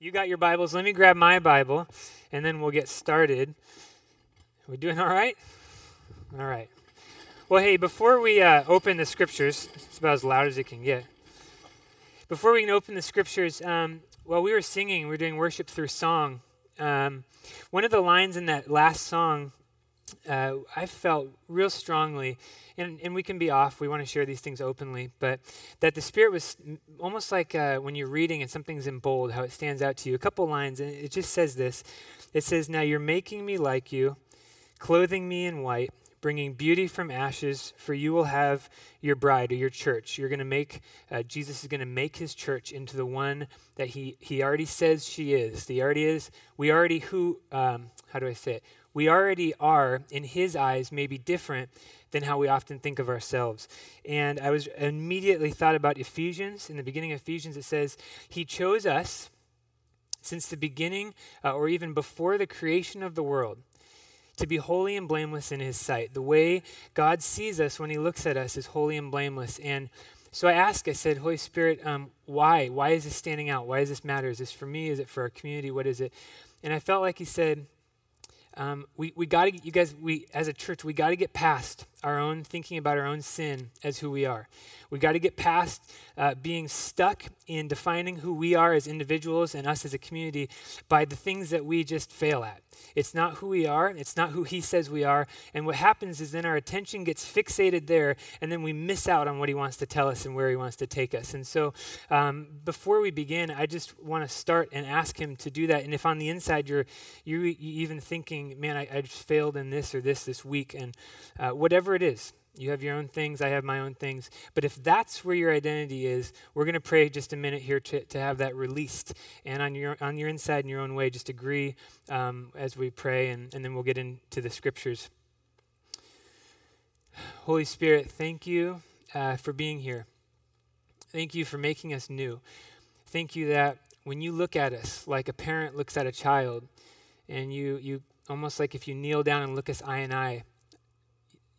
you got your Bibles, let me grab my Bible, and then we'll get started. Are we doing all right? All right. Well, hey, before we uh, open the scriptures, it's about as loud as it can get. Before we can open the scriptures, um, while we were singing, we were doing worship through song. Um, one of the lines in that last song, uh, I felt real strongly and, and we can be off. We want to share these things openly, but that the Spirit was almost like uh, when you're reading and something's in bold, how it stands out to you. A couple lines, and it just says this It says, Now you're making me like you, clothing me in white, bringing beauty from ashes, for you will have your bride or your church. You're going to make, uh, Jesus is going to make his church into the one that he, he already says she is. The already is, we already who, um, how do I say it? We already are, in his eyes, maybe different than how we often think of ourselves. And I was immediately thought about Ephesians. In the beginning of Ephesians, it says, He chose us since the beginning, uh, or even before the creation of the world, to be holy and blameless in His sight. The way God sees us when He looks at us is holy and blameless. And so I asked, I said, Holy Spirit, um, why? Why is this standing out? Why does this matter? Is this for me? Is it for our community? What is it? And I felt like He said, um, we, we got to, you guys, we, as a church, we got to get past our own thinking about our own sin as who we are. We've got to get past uh, being stuck in defining who we are as individuals and us as a community by the things that we just fail at. It's not who we are, it's not who He says we are. And what happens is then our attention gets fixated there, and then we miss out on what He wants to tell us and where He wants to take us. And so um, before we begin, I just want to start and ask Him to do that. And if on the inside you're, you're even thinking, man, I, I just failed in this or this this week, and uh, whatever it is, you have your own things, I have my own things. But if that's where your identity is, we're going to pray just a minute here to, to have that released. And on your, on your inside, in your own way, just agree um, as we pray, and, and then we'll get into the scriptures. Holy Spirit, thank you uh, for being here. Thank you for making us new. Thank you that when you look at us like a parent looks at a child, and you, you almost like if you kneel down and look us eye in eye,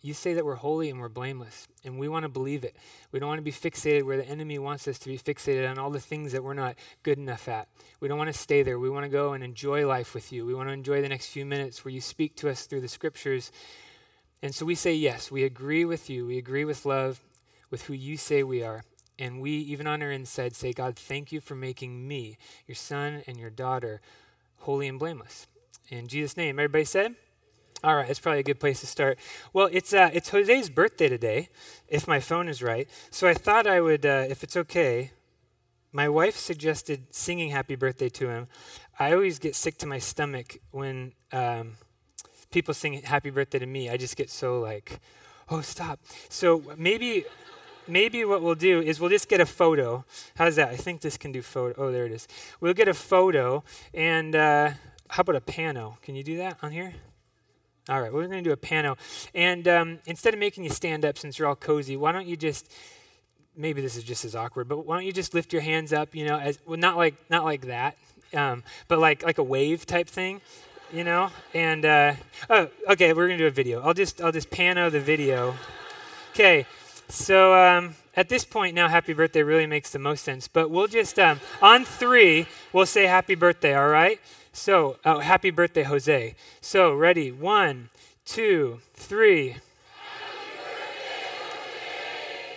you say that we're holy and we're blameless, and we want to believe it. We don't want to be fixated where the enemy wants us to be fixated on all the things that we're not good enough at. We don't want to stay there. We want to go and enjoy life with you. We want to enjoy the next few minutes where you speak to us through the scriptures. And so we say yes, we agree with you. We agree with love, with who you say we are. And we, even on our inside, say, God, thank you for making me, your son and your daughter, holy and blameless. In Jesus' name, everybody said, all right, that's probably a good place to start. Well, it's uh, it's Jose's birthday today, if my phone is right. So I thought I would, uh, if it's okay. My wife suggested singing "Happy Birthday" to him. I always get sick to my stomach when um, people sing "Happy Birthday" to me. I just get so like, oh, stop. So maybe. Maybe what we'll do is we'll just get a photo. How's that? I think this can do photo. Oh, there it is. We'll get a photo, and uh, how about a pano? Can you do that on here? All right, we're going to do a pano. And um, instead of making you stand up since you're all cozy, why don't you just maybe this is just as awkward, but why don't you just lift your hands up, you know, as well, not like not like that, um, but like like a wave type thing, you know. And uh, oh, okay, we're gonna do a video. I'll just I'll just pano the video. Okay, so um, at this point now, happy birthday really makes the most sense. But we'll just um, on three, we'll say happy birthday. All right. So, oh, happy birthday, Jose. So, ready? One, two, three.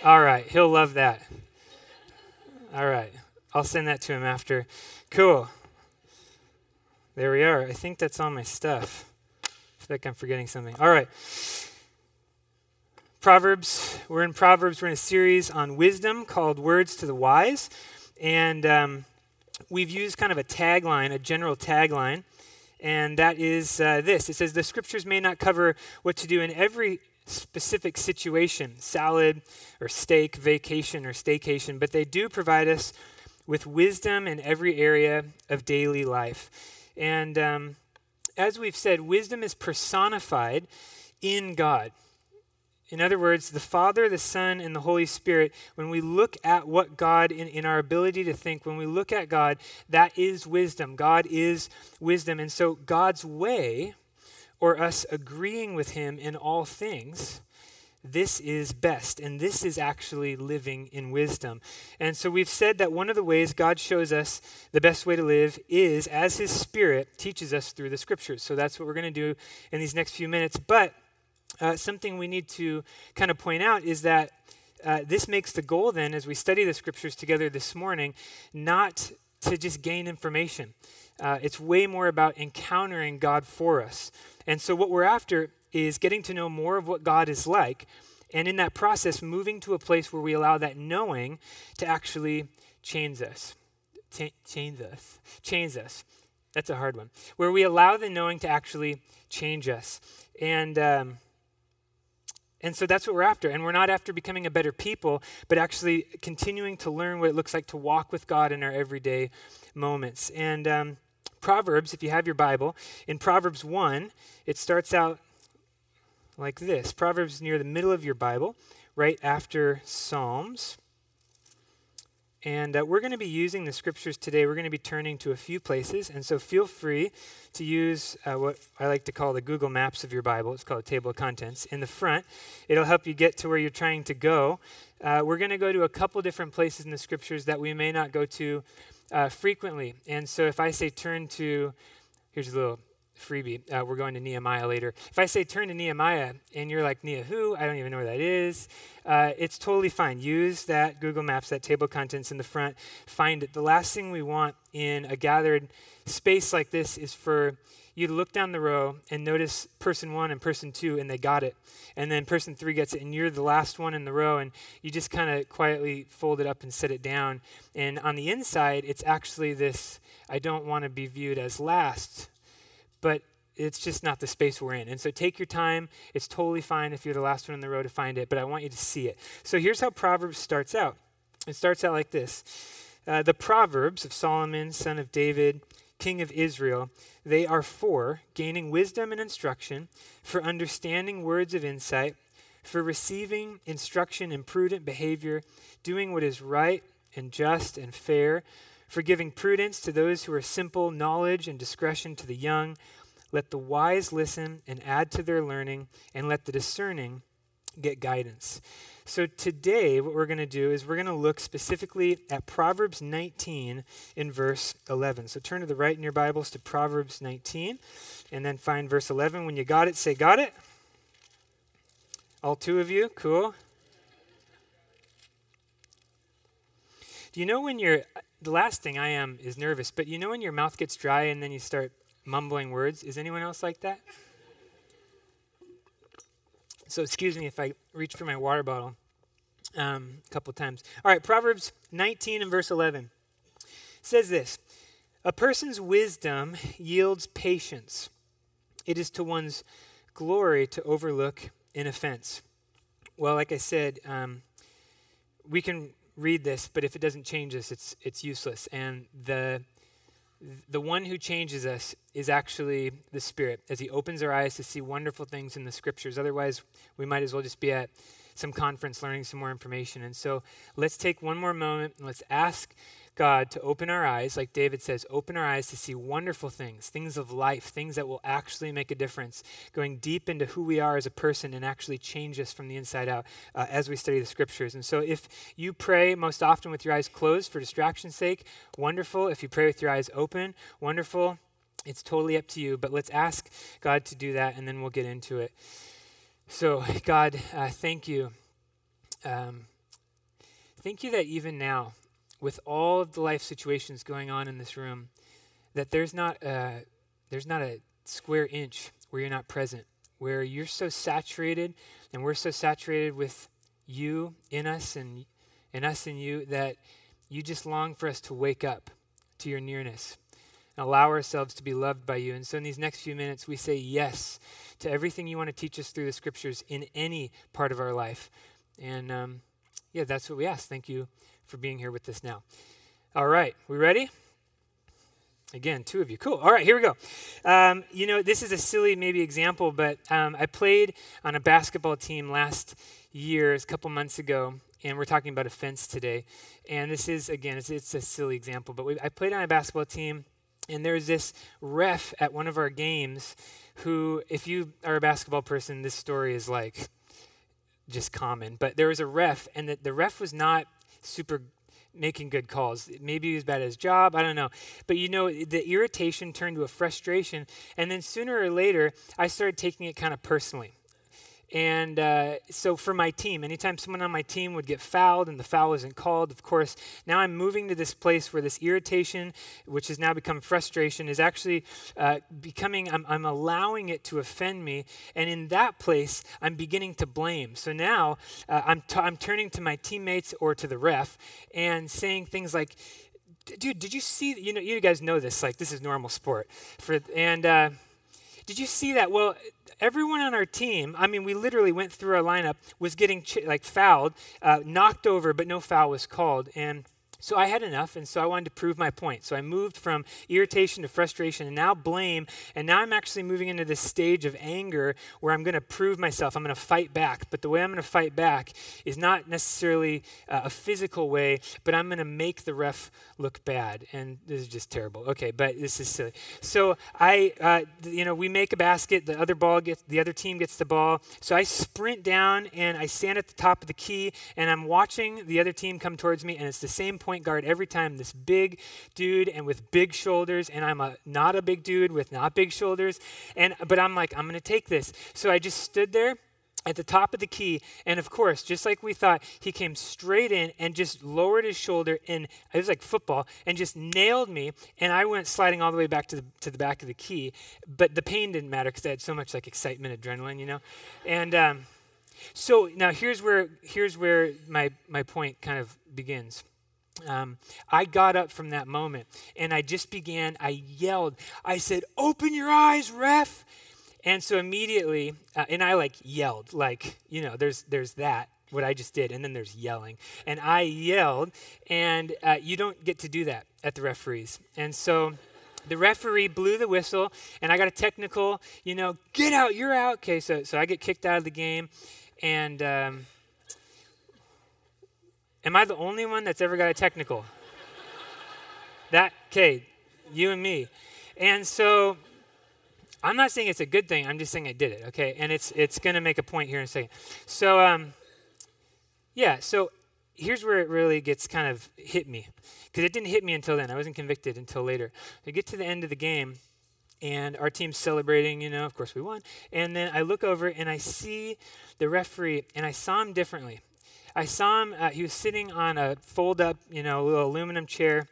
All right, he'll love that. All right, I'll send that to him after. Cool. There we are. I think that's all my stuff. I feel like I'm forgetting something. All right. Proverbs. We're in Proverbs. We're in a series on wisdom called Words to the Wise. And um, we've used kind of a tagline, a general tagline, and that is uh, this it says, The scriptures may not cover what to do in every specific situation salad or steak, vacation or staycation, but they do provide us with wisdom in every area of daily life. And um, as we've said, wisdom is personified in God. In other words, the Father, the Son, and the Holy Spirit, when we look at what God, in, in our ability to think, when we look at God, that is wisdom. God is wisdom. And so God's way, or us agreeing with Him in all things, this is best, and this is actually living in wisdom. And so we've said that one of the ways God shows us the best way to live is as His Spirit teaches us through the Scriptures. So that's what we're going to do in these next few minutes. But uh, something we need to kind of point out is that uh, this makes the goal then, as we study the Scriptures together this morning, not to just gain information. Uh, it's way more about encountering God for us. And so, what we're after is getting to know more of what God is like, and in that process, moving to a place where we allow that knowing to actually change us. Ch- change us. Change us. That's a hard one. Where we allow the knowing to actually change us. And. Um, and so that's what we're after. And we're not after becoming a better people, but actually continuing to learn what it looks like to walk with God in our everyday moments. And um, Proverbs, if you have your Bible, in Proverbs 1, it starts out like this Proverbs near the middle of your Bible, right after Psalms. And uh, we're going to be using the scriptures today. We're going to be turning to a few places. And so feel free to use uh, what I like to call the Google Maps of your Bible. It's called a table of contents. In the front, it'll help you get to where you're trying to go. Uh, we're going to go to a couple different places in the scriptures that we may not go to uh, frequently. And so if I say turn to, here's a little freebie. Uh, we're going to Nehemiah later. If I say turn to Nehemiah and you're like, Nehemiah who? I don't even know where that is. Uh, it's totally fine. Use that Google Maps, that table contents in the front. Find it. The last thing we want in a gathered space like this is for you to look down the row and notice person one and person two, and they got it. And then person three gets it, and you're the last one in the row, and you just kind of quietly fold it up and set it down. And on the inside, it's actually this I don't want to be viewed as last but it's just not the space we're in. And so take your time. It's totally fine if you're the last one in the row to find it, but I want you to see it. So here's how Proverbs starts out it starts out like this uh, The Proverbs of Solomon, son of David, king of Israel, they are for gaining wisdom and instruction, for understanding words of insight, for receiving instruction in prudent behavior, doing what is right and just and fair for giving prudence to those who are simple, knowledge and discretion to the young. Let the wise listen and add to their learning, and let the discerning get guidance. So, today, what we're going to do is we're going to look specifically at Proverbs 19 in verse 11. So, turn to the right in your Bibles to Proverbs 19, and then find verse 11. When you got it, say, Got it? All two of you? Cool. Do you know when you're the last thing I am is nervous, but you know when your mouth gets dry and then you start mumbling words? Is anyone else like that? So, excuse me if I reach for my water bottle um, a couple times. All right, Proverbs 19 and verse 11 says this A person's wisdom yields patience, it is to one's glory to overlook an offense. Well, like I said, um, we can read this, but if it doesn't change us, it's it's useless. And the the one who changes us is actually the Spirit, as He opens our eyes to see wonderful things in the Scriptures. Otherwise, we might as well just be at some conference learning some more information. And so, let's take one more moment and let's ask God to open our eyes, like David says, open our eyes to see wonderful things, things of life, things that will actually make a difference, going deep into who we are as a person and actually change us from the inside out uh, as we study the scriptures. And so, if you pray most often with your eyes closed for distraction's sake, wonderful. If you pray with your eyes open, wonderful. It's totally up to you, but let's ask God to do that and then we'll get into it. So, God, uh, thank you. Um, thank you that even now, with all of the life situations going on in this room, that there's not a, there's not a square inch where you're not present, where you're so saturated and we're so saturated with you in us and, and us in you that you just long for us to wake up to your nearness and allow ourselves to be loved by you. And so in these next few minutes, we say yes to everything you want to teach us through the scriptures in any part of our life. And um, yeah, that's what we ask. Thank you for being here with us now. All right, we ready? Again, two of you. Cool. All right, here we go. Um, you know, this is a silly maybe example, but um, I played on a basketball team last year, a couple months ago, and we're talking about offense today. And this is, again, it's, it's a silly example, but we, I played on a basketball team, and there's this ref at one of our games who, if you are a basketball person, this story is like just common. But there was a ref, and the, the ref was not super making good calls. Maybe he was bad at his job. I don't know. But you know, the irritation turned to a frustration. And then sooner or later, I started taking it kind of personally. And uh, so for my team, anytime someone on my team would get fouled and the foul wasn't called, of course, now I'm moving to this place where this irritation, which has now become frustration, is actually uh, becoming, I'm, I'm allowing it to offend me. And in that place, I'm beginning to blame. So now uh, I'm, t- I'm turning to my teammates or to the ref and saying things like, dude, did you see, you know, you guys know this, like this is normal sport. For, and, uh, did you see that? Well, everyone on our team, I mean, we literally went through our lineup, was getting ch- like fouled, uh, knocked over, but no foul was called. And so I had enough, and so I wanted to prove my point. So I moved from irritation to frustration and now blame. And now I'm actually moving into this stage of anger where I'm going to prove myself. I'm going to fight back. But the way I'm going to fight back is not necessarily uh, a physical way, but I'm going to make the ref look bad. And this is just terrible. Okay, but this is silly. So I, uh, you know, we make a basket. The other ball gets, the other team gets the ball. So I sprint down and I stand at the top of the key, and I'm watching the other team come towards me, and it's the same point point guard every time, this big dude and with big shoulders, and I'm a not a big dude with not big shoulders. And but I'm like, I'm gonna take this. So I just stood there at the top of the key. And of course, just like we thought, he came straight in and just lowered his shoulder and it was like football and just nailed me. And I went sliding all the way back to the, to the back of the key. But the pain didn't matter because I had so much like excitement, adrenaline, you know? And um, so now here's where, here's where my, my point kind of begins um, I got up from that moment and I just began, I yelled, I said, Open your eyes, ref. And so immediately, uh, and I like yelled, like, you know, there's, there's that, what I just did, and then there's yelling. And I yelled, and uh, you don't get to do that at the referees. And so the referee blew the whistle, and I got a technical, you know, get out, you're out. Okay, so, so I get kicked out of the game. And, um, Am I the only one that's ever got a technical? that, okay, you and me. And so I'm not saying it's a good thing. I'm just saying I did it, okay? And it's it's going to make a point here in a second. So, um, yeah, so here's where it really gets kind of hit me. Because it didn't hit me until then. I wasn't convicted until later. I get to the end of the game, and our team's celebrating, you know, of course we won. And then I look over and I see the referee, and I saw him differently. I saw him. Uh, he was sitting on a fold-up, you know, little aluminum chair,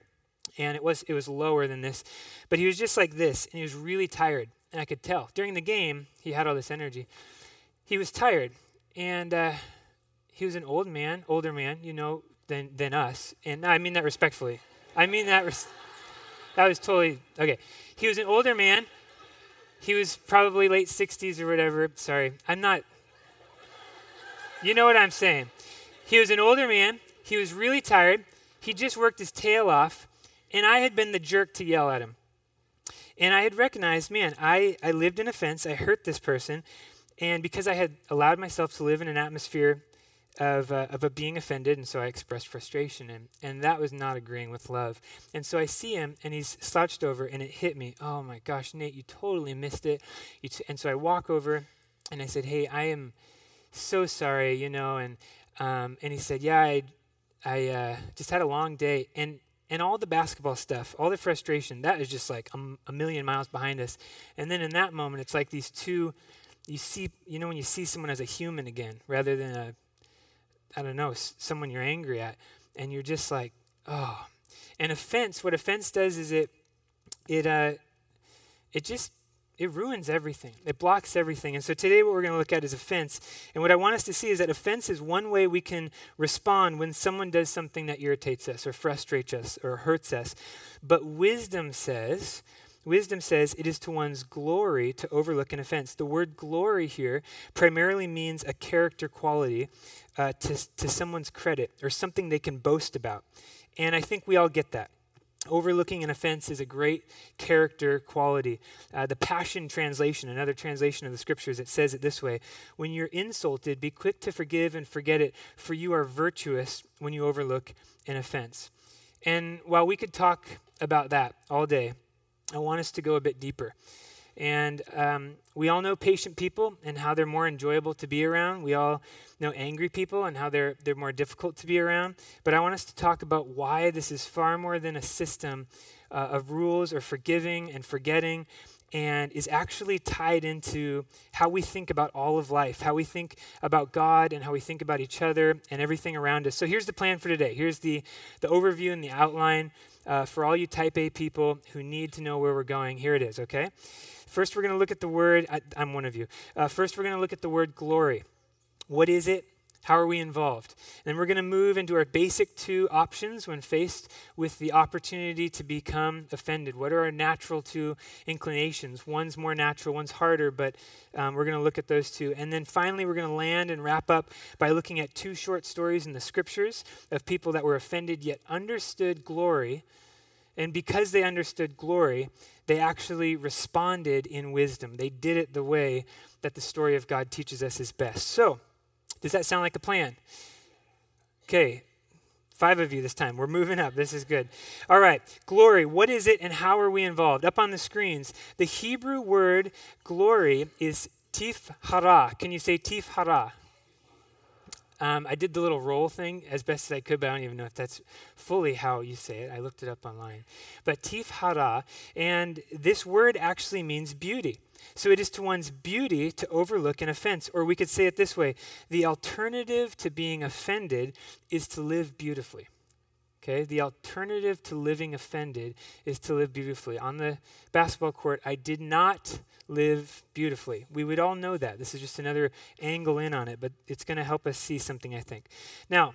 and it was it was lower than this, but he was just like this, and he was really tired, and I could tell during the game he had all this energy. He was tired, and uh, he was an old man, older man, you know, than than us, and I mean that respectfully. I mean that. Res- that was totally okay. He was an older man. He was probably late 60s or whatever. Sorry, I'm not. You know what I'm saying. He was an older man. He was really tired. He just worked his tail off, and I had been the jerk to yell at him. And I had recognized, man, I, I lived in offense. I hurt this person. And because I had allowed myself to live in an atmosphere of, uh, of a being offended, and so I expressed frustration, and, and that was not agreeing with love. And so I see him, and he's slouched over, and it hit me. Oh my gosh, Nate, you totally missed it. T-. And so I walk over, and I said, hey, I am so sorry, you know, and um, and he said, "Yeah, I, I uh, just had a long day, and and all the basketball stuff, all the frustration, that is just like a, a million miles behind us. And then in that moment, it's like these two. You see, you know, when you see someone as a human again, rather than a, I don't know, someone you're angry at, and you're just like, oh. And offense, what offense does is it, it, uh, it just it ruins everything. It blocks everything. And so today, what we're going to look at is offense. And what I want us to see is that offense is one way we can respond when someone does something that irritates us or frustrates us or hurts us. But wisdom says, Wisdom says it is to one's glory to overlook an offense. The word glory here primarily means a character quality uh, to, to someone's credit or something they can boast about. And I think we all get that. Overlooking an offense is a great character quality. Uh, the Passion Translation, another translation of the scriptures, it says it this way When you're insulted, be quick to forgive and forget it, for you are virtuous when you overlook an offense. And while we could talk about that all day, I want us to go a bit deeper. And um, we all know patient people and how they're more enjoyable to be around. We all know angry people and how they're, they're more difficult to be around. But I want us to talk about why this is far more than a system uh, of rules or forgiving and forgetting and is actually tied into how we think about all of life, how we think about God and how we think about each other and everything around us. So here's the plan for today. Here's the, the overview and the outline uh, for all you type A people who need to know where we're going. Here it is, okay? First, we're going to look at the word, I, am one of you. Uh, first, we're going to look at the word glory. What is it? How are we involved? And we're going to move into our basic two options when faced with the opportunity to become offended. What are our natural two inclinations? One's more natural, one's harder, but um, we're going to look at those two. And then finally, we're going to land and wrap up by looking at two short stories in the scriptures of people that were offended yet understood glory. And because they understood glory, they actually responded in wisdom. They did it the way that the story of God teaches us is best. So, does that sound like a plan? Okay, Five of you this time. We're moving up. This is good. All right. Glory. What is it and how are we involved? Up on the screens, the Hebrew word glory is tifhara. Can you say tifhara? Um, I did the little roll thing as best as I could, but I don't even know if that's fully how you say it. I looked it up online. But tifhara, and this word actually means beauty. So it is to one's beauty to overlook an offense. Or we could say it this way the alternative to being offended is to live beautifully. Okay, the alternative to living offended is to live beautifully. On the basketball court, I did not live beautifully. We would all know that. This is just another angle in on it, but it's going to help us see something, I think. Now,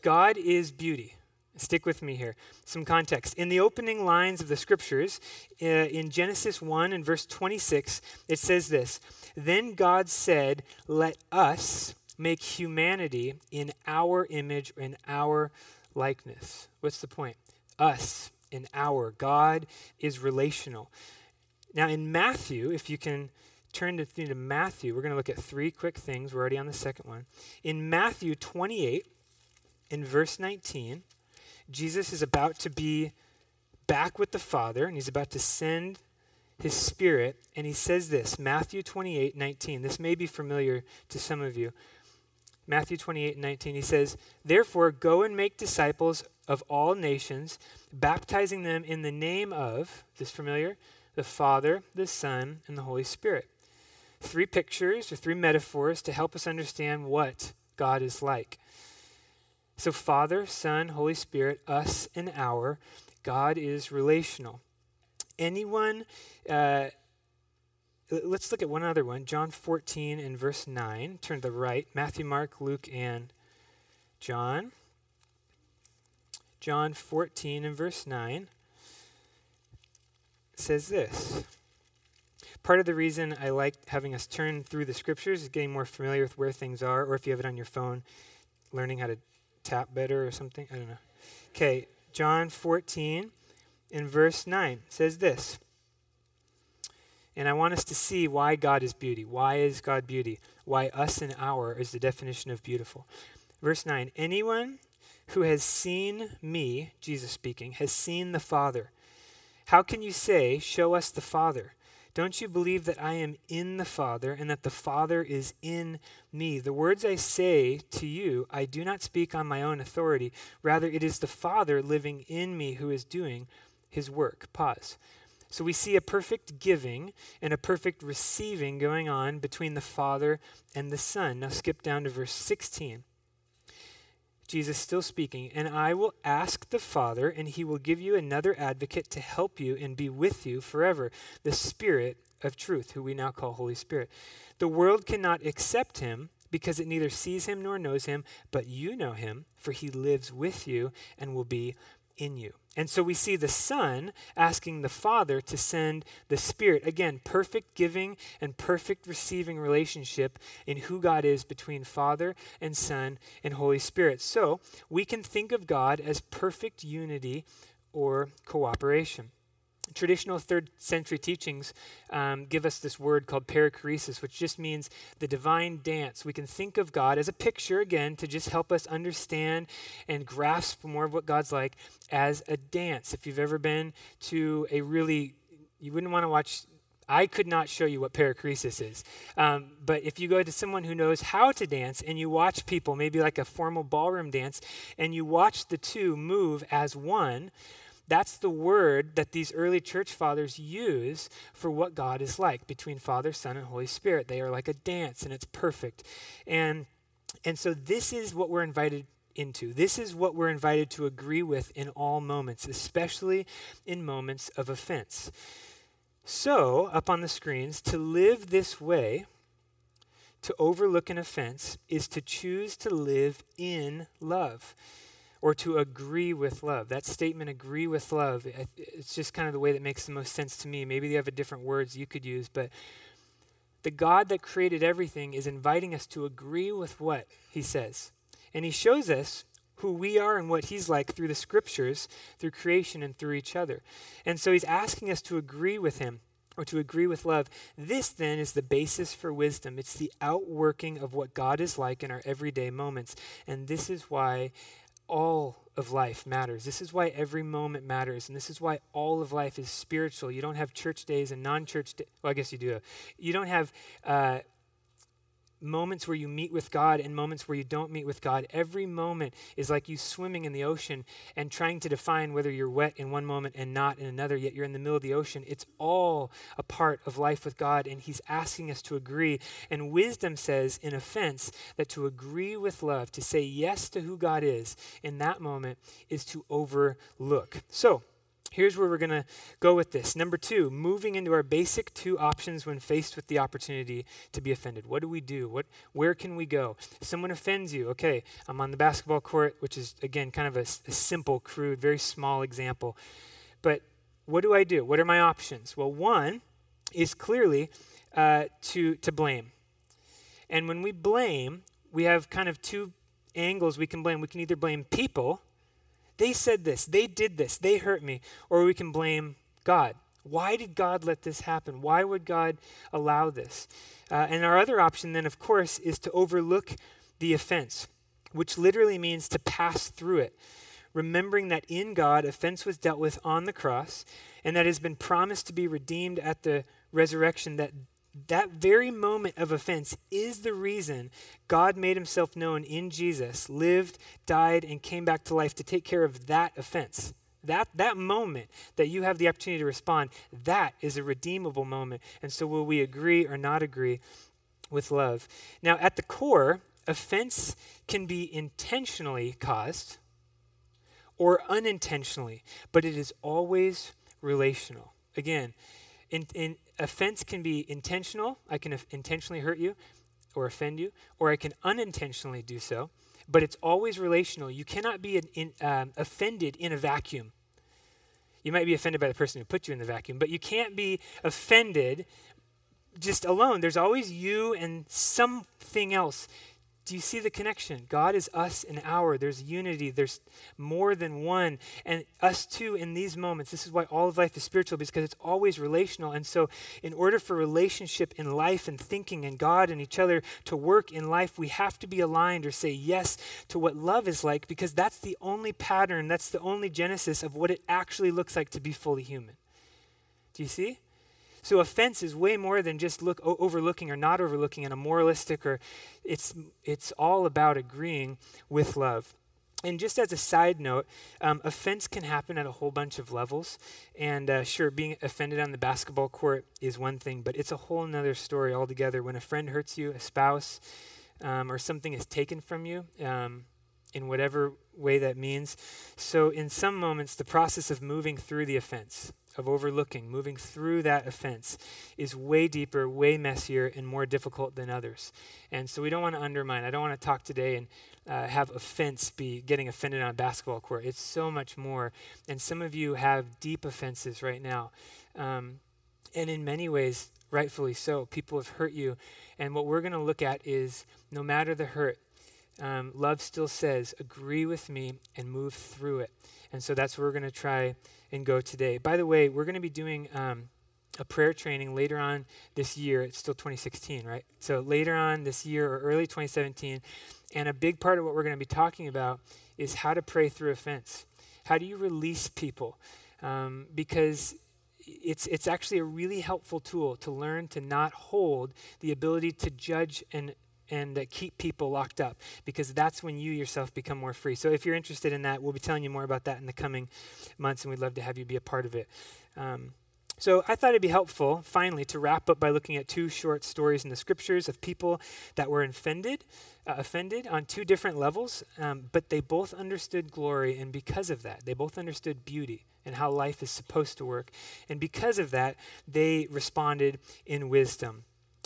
God is beauty. Stick with me here. Some context. In the opening lines of the scriptures, uh, in Genesis 1 and verse 26, it says this Then God said, Let us make humanity in our image, in our likeness. What's the point? Us, in our. God is relational. Now, in Matthew, if you can turn to, to Matthew, we're going to look at three quick things. We're already on the second one. In Matthew 28, in verse 19, Jesus is about to be back with the Father, and he's about to send his Spirit. And he says this Matthew 28 19. This may be familiar to some of you. Matthew 28 19. He says, Therefore, go and make disciples of all nations, baptizing them in the name of, this familiar? The Father, the Son, and the Holy Spirit. Three pictures or three metaphors to help us understand what God is like. So, Father, Son, Holy Spirit, us and our, God is relational. Anyone, uh, let's look at one other one John 14 and verse 9. Turn to the right Matthew, Mark, Luke, and John. John 14 and verse 9 says this. Part of the reason I like having us turn through the scriptures is getting more familiar with where things are, or if you have it on your phone, learning how to tap better or something. I don't know. Okay, John 14 in verse 9 says this. And I want us to see why God is beauty. Why is God beauty? Why us and our is the definition of beautiful. Verse 9 Anyone who has seen me, Jesus speaking, has seen the Father. How can you say, Show us the Father? Don't you believe that I am in the Father and that the Father is in me? The words I say to you, I do not speak on my own authority. Rather, it is the Father living in me who is doing his work. Pause. So we see a perfect giving and a perfect receiving going on between the Father and the Son. Now skip down to verse 16. Jesus still speaking, and I will ask the Father, and he will give you another advocate to help you and be with you forever, the Spirit of truth, who we now call Holy Spirit. The world cannot accept him because it neither sees him nor knows him, but you know him, for he lives with you and will be in you. And so we see the Son asking the Father to send the Spirit. Again, perfect giving and perfect receiving relationship in who God is between Father and Son and Holy Spirit. So we can think of God as perfect unity or cooperation traditional third century teachings um, give us this word called perichoresis, which just means the divine dance. We can think of God as a picture, again, to just help us understand and grasp more of what God's like as a dance. If you've ever been to a really you wouldn't want to watch I could not show you what perichoresis is. Um, but if you go to someone who knows how to dance and you watch people, maybe like a formal ballroom dance, and you watch the two move as one, that's the word that these early church fathers use for what God is like between Father, Son, and Holy Spirit. They are like a dance and it's perfect. And and so this is what we're invited into. This is what we're invited to agree with in all moments, especially in moments of offense. So, up on the screens, to live this way, to overlook an offense, is to choose to live in love or to agree with love. That statement, agree with love, it's just kind of the way that makes the most sense to me. Maybe you have a different words you could use, but the God that created everything is inviting us to agree with what he says. And he shows us who we are and what he's like through the scriptures, through creation, and through each other. And so he's asking us to agree with him or to agree with love. This then is the basis for wisdom. It's the outworking of what God is like in our everyday moments. And this is why all of life matters. This is why every moment matters. And this is why all of life is spiritual. You don't have church days and non church days. Well, I guess you do. You don't have. Uh, moments where you meet with God and moments where you don't meet with God. Every moment is like you swimming in the ocean and trying to define whether you're wet in one moment and not in another, yet you're in the middle of the ocean. It's all a part of life with God, and He's asking us to agree. And wisdom says, in offense, that to agree with love, to say yes to who God is in that moment, is to overlook. So, Here's where we're going to go with this. Number two, moving into our basic two options when faced with the opportunity to be offended. What do we do? What, where can we go? Someone offends you. Okay, I'm on the basketball court, which is, again, kind of a, a simple, crude, very small example. But what do I do? What are my options? Well, one is clearly uh, to, to blame. And when we blame, we have kind of two angles we can blame. We can either blame people they said this, they did this, they hurt me. Or we can blame God. Why did God let this happen? Why would God allow this? Uh, and our other option, then, of course, is to overlook the offense, which literally means to pass through it. Remembering that in God, offense was dealt with on the cross, and that has been promised to be redeemed at the resurrection, that that very moment of offense is the reason God made himself known in Jesus, lived, died, and came back to life to take care of that offense. That, that moment that you have the opportunity to respond, that is a redeemable moment. And so, will we agree or not agree with love? Now, at the core, offense can be intentionally caused or unintentionally, but it is always relational. Again, in, in, offense can be intentional. I can intentionally hurt you or offend you, or I can unintentionally do so. But it's always relational. You cannot be in, um, offended in a vacuum. You might be offended by the person who put you in the vacuum, but you can't be offended just alone. There's always you and something else do you see the connection? God is us and our. There's unity. There's more than one. And us too in these moments. This is why all of life is spiritual, because it's always relational. And so, in order for relationship in life and thinking and God and each other to work in life, we have to be aligned or say yes to what love is like, because that's the only pattern, that's the only genesis of what it actually looks like to be fully human. Do you see? So offense is way more than just look o- overlooking or not overlooking in a moralistic or it's it's all about agreeing with love. And just as a side note, um, offense can happen at a whole bunch of levels. And uh, sure, being offended on the basketball court is one thing, but it's a whole other story altogether. When a friend hurts you, a spouse, um, or something is taken from you, um, in whatever way that means. So, in some moments, the process of moving through the offense, of overlooking, moving through that offense, is way deeper, way messier, and more difficult than others. And so we don't want to undermine. I don't want to talk today and uh, have offense be getting offended on a basketball court. It's so much more. And some of you have deep offenses right now. Um, and in many ways, rightfully so. People have hurt you. And what we're going to look at is no matter the hurt, um, love still says, agree with me and move through it. And so that's what we're going to try and go today. By the way, we're going to be doing um, a prayer training later on this year. It's still 2016, right? So later on this year or early 2017. And a big part of what we're going to be talking about is how to pray through offense. How do you release people? Um, because it's, it's actually a really helpful tool to learn to not hold the ability to judge and and uh, keep people locked up because that's when you yourself become more free. So if you're interested in that, we'll be telling you more about that in the coming months, and we'd love to have you be a part of it. Um, so I thought it'd be helpful, finally, to wrap up by looking at two short stories in the scriptures of people that were offended, uh, offended on two different levels, um, but they both understood glory, and because of that, they both understood beauty and how life is supposed to work, and because of that, they responded in wisdom.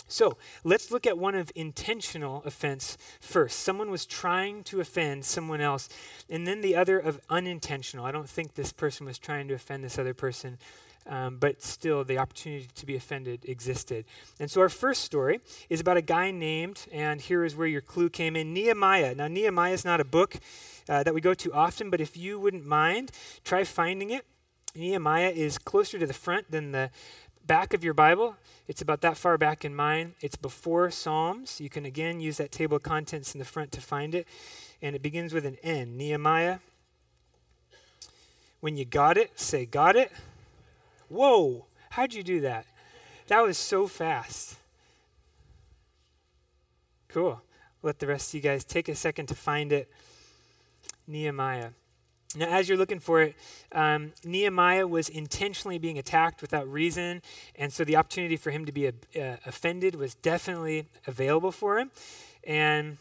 So let's look at one of intentional offense first. Someone was trying to offend someone else, and then the other of unintentional. I don't think this person was trying to offend this other person, um, but still the opportunity to be offended existed. And so our first story is about a guy named, and here is where your clue came in Nehemiah. Now, Nehemiah is not a book uh, that we go to often, but if you wouldn't mind, try finding it. Nehemiah is closer to the front than the back of your Bible. It's about that far back in mine. It's before Psalms. You can again use that table of contents in the front to find it. And it begins with an N. Nehemiah. When you got it, say, Got it. Whoa, how'd you do that? That was so fast. Cool. Let the rest of you guys take a second to find it. Nehemiah. Now, as you're looking for it, um, Nehemiah was intentionally being attacked without reason, and so the opportunity for him to be uh, offended was definitely available for him. And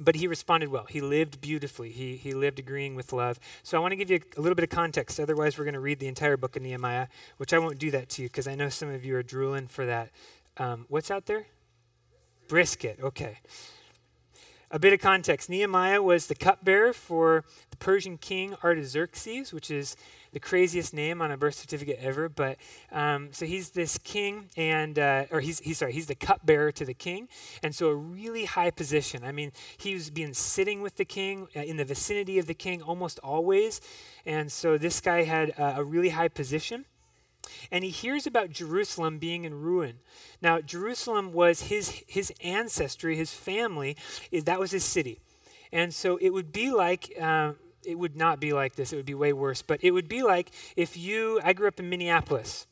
but he responded well. He lived beautifully. He, he lived agreeing with love. So I want to give you a, a little bit of context. Otherwise, we're going to read the entire book of Nehemiah, which I won't do that to you because I know some of you are drooling for that. Um, what's out there? Brisket. Okay. A bit of context Nehemiah was the cupbearer for the Persian king Artaxerxes, which is the craziest name on a birth certificate ever. But um, so he's this king, and uh, or he's he's sorry, he's the cupbearer to the king, and so a really high position. I mean, he was being sitting with the king uh, in the vicinity of the king almost always, and so this guy had uh, a really high position and he hears about Jerusalem being in ruin. Now, Jerusalem was his his ancestry, his family, that was his city, and so it would be like. Uh, it would not be like this. It would be way worse. But it would be like if you. I grew up in Minneapolis.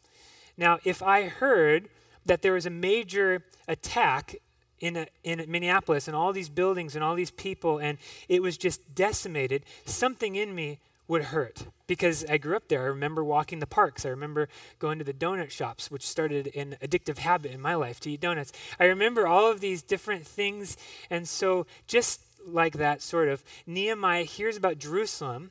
Now, if I heard that there was a major attack in, a, in Minneapolis and all these buildings and all these people, and it was just decimated, something in me would hurt because I grew up there. I remember walking the parks. I remember going to the donut shops, which started an addictive habit in my life to eat donuts. I remember all of these different things. And so, just like that, sort of, Nehemiah hears about Jerusalem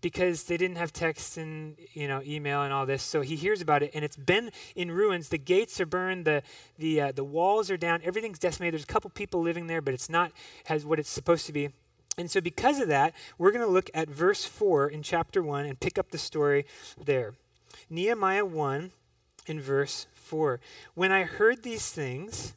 because they didn't have text and you know email and all this so he hears about it and it's been in ruins the gates are burned the the uh, the walls are down everything's decimated there's a couple people living there but it's not has what it's supposed to be and so, because of that, we're going to look at verse 4 in chapter 1 and pick up the story there. Nehemiah 1 in verse 4. When I heard these things,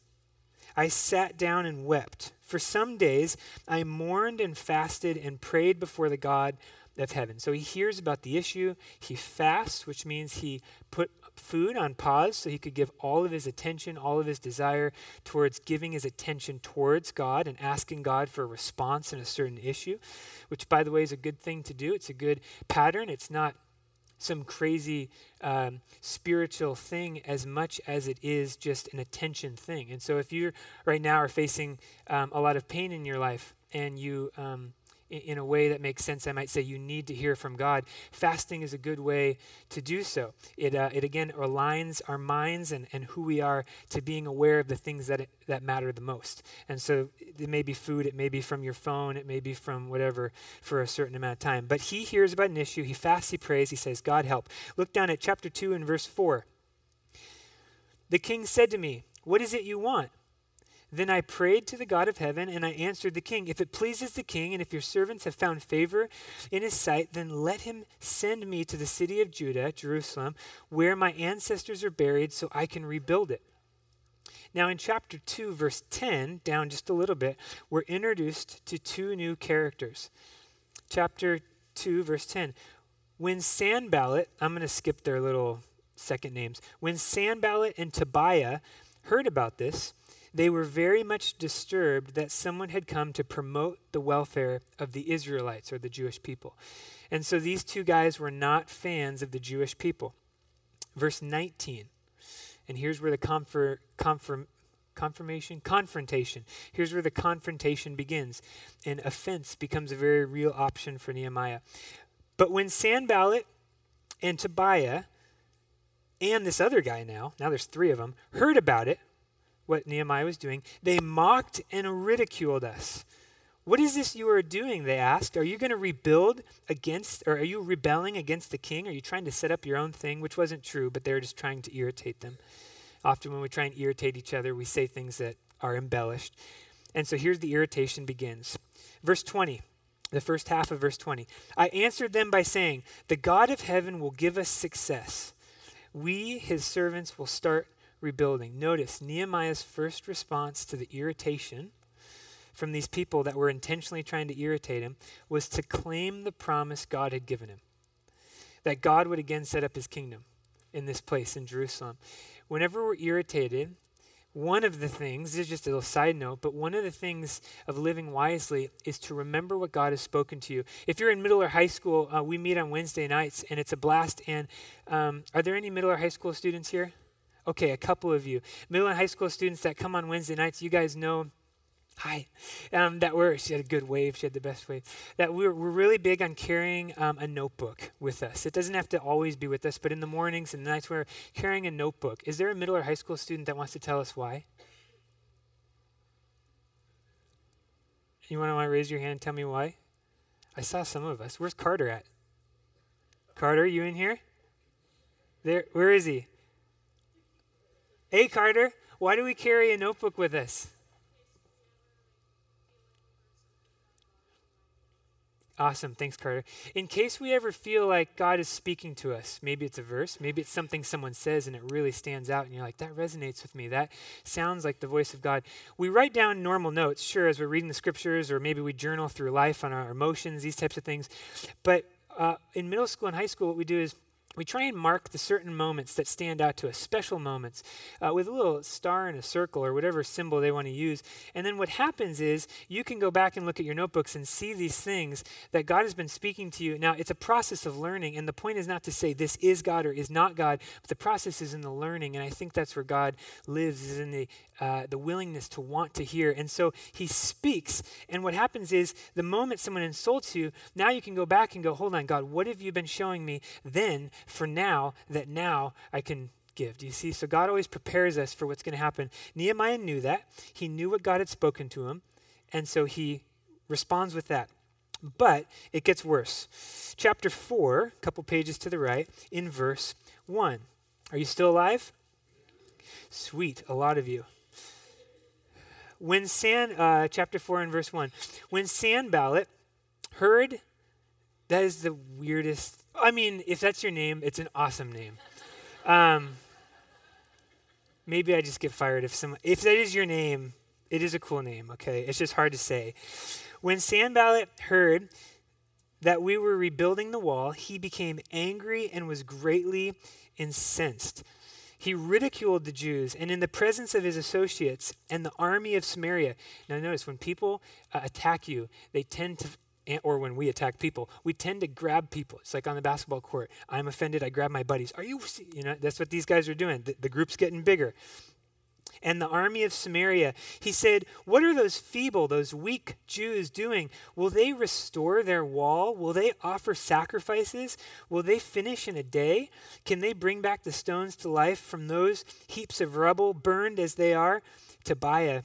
I sat down and wept. For some days I mourned and fasted and prayed before the God of heaven. So he hears about the issue. He fasts, which means he put food on pause so he could give all of his attention, all of his desire towards giving his attention towards God and asking God for a response in a certain issue, which, by the way, is a good thing to do. It's a good pattern. It's not some crazy um, spiritual thing as much as it is just an attention thing. And so, if you right now are facing um, a lot of pain in your life and you um, in a way that makes sense, I might say you need to hear from God. Fasting is a good way to do so. It, uh, it again aligns our minds and, and who we are to being aware of the things that, it, that matter the most. And so it may be food, it may be from your phone, it may be from whatever for a certain amount of time. But he hears about an issue, he fasts, he prays, he says, God help. Look down at chapter 2 and verse 4. The king said to me, What is it you want? Then I prayed to the God of heaven, and I answered the king, If it pleases the king, and if your servants have found favor in his sight, then let him send me to the city of Judah, Jerusalem, where my ancestors are buried, so I can rebuild it. Now, in chapter 2, verse 10, down just a little bit, we're introduced to two new characters. Chapter 2, verse 10. When Sanballat, I'm going to skip their little second names. When Sanballat and Tobiah heard about this, they were very much disturbed that someone had come to promote the welfare of the Israelites or the Jewish people. And so these two guys were not fans of the Jewish people. verse 19. And here's where the confirm, confirmation, confrontation. Here's where the confrontation begins. And offense becomes a very real option for Nehemiah. But when Sanballat and Tobiah and this other guy now, now there's three of them, heard about it, what Nehemiah was doing, they mocked and ridiculed us. What is this you are doing? They asked. Are you going to rebuild against, or are you rebelling against the king? Are you trying to set up your own thing? Which wasn't true, but they were just trying to irritate them. Often, when we try and irritate each other, we say things that are embellished. And so here's the irritation begins. Verse 20, the first half of verse 20. I answered them by saying, The God of heaven will give us success. We, his servants, will start rebuilding. Notice Nehemiah's first response to the irritation from these people that were intentionally trying to irritate him was to claim the promise God had given him that God would again set up his kingdom in this place in Jerusalem whenever we're irritated, one of the things, this is just a little side note, but one of the things of living wisely is to remember what God has spoken to you. If you're in middle or high school, uh, we meet on Wednesday nights and it's a blast. And um, are there any middle or high school students here? Okay, a couple of you. Middle and high school students that come on Wednesday nights, you guys know Hi. Um, that we're, she had a good wave. She had the best wave. That we're, we're really big on carrying um, a notebook with us. It doesn't have to always be with us, but in the mornings and the nights we're carrying a notebook. Is there a middle or high school student that wants to tell us why? You want to raise your hand and tell me why? I saw some of us. Where's Carter at? Carter, you in here? There. Where is he? Hey, Carter. Why do we carry a notebook with us? Awesome. Thanks, Carter. In case we ever feel like God is speaking to us, maybe it's a verse, maybe it's something someone says and it really stands out, and you're like, that resonates with me. That sounds like the voice of God. We write down normal notes, sure, as we're reading the scriptures, or maybe we journal through life on our emotions, these types of things. But uh, in middle school and high school, what we do is we try and mark the certain moments that stand out to us, special moments, uh, with a little star and a circle or whatever symbol they want to use. And then what happens is you can go back and look at your notebooks and see these things that God has been speaking to you. Now, it's a process of learning, and the point is not to say this is God or is not God, but the process is in the learning. And I think that's where God lives, is in the, uh, the willingness to want to hear. And so he speaks. And what happens is the moment someone insults you, now you can go back and go, hold on, God, what have you been showing me then? for now that now I can give. Do you see? So God always prepares us for what's going to happen. Nehemiah knew that. He knew what God had spoken to him. And so he responds with that. But it gets worse. Chapter 4, a couple pages to the right, in verse 1. Are you still alive? Sweet, a lot of you. When San, uh, chapter 4 and verse 1, when Sanballat heard, that is the weirdest I mean, if that's your name, it's an awesome name. Um, maybe I just get fired if some. If that is your name, it is a cool name. Okay, it's just hard to say. When Sanballat heard that we were rebuilding the wall, he became angry and was greatly incensed. He ridiculed the Jews, and in the presence of his associates and the army of Samaria. Now, notice when people uh, attack you, they tend to or when we attack people, we tend to grab people. It's like on the basketball court. I'm offended, I grab my buddies. Are you, you know, that's what these guys are doing. The, the group's getting bigger. And the army of Samaria, he said, What are those feeble, those weak Jews doing? Will they restore their wall? Will they offer sacrifices? Will they finish in a day? Can they bring back the stones to life from those heaps of rubble, burned as they are? Tobiah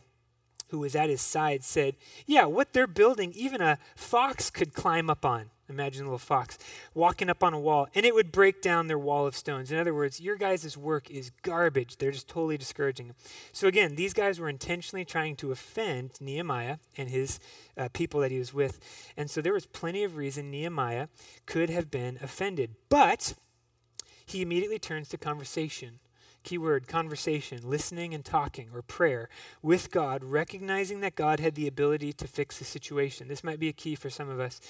who was at his side, said, Yeah, what they're building, even a fox could climb up on. Imagine a little fox walking up on a wall, and it would break down their wall of stones. In other words, your guys' work is garbage. They're just totally discouraging. So, again, these guys were intentionally trying to offend Nehemiah and his uh, people that he was with. And so there was plenty of reason Nehemiah could have been offended. But he immediately turns to conversation keyword conversation, listening and talking, or prayer with God, recognizing that God had the ability to fix the situation. This might be a key for some of us.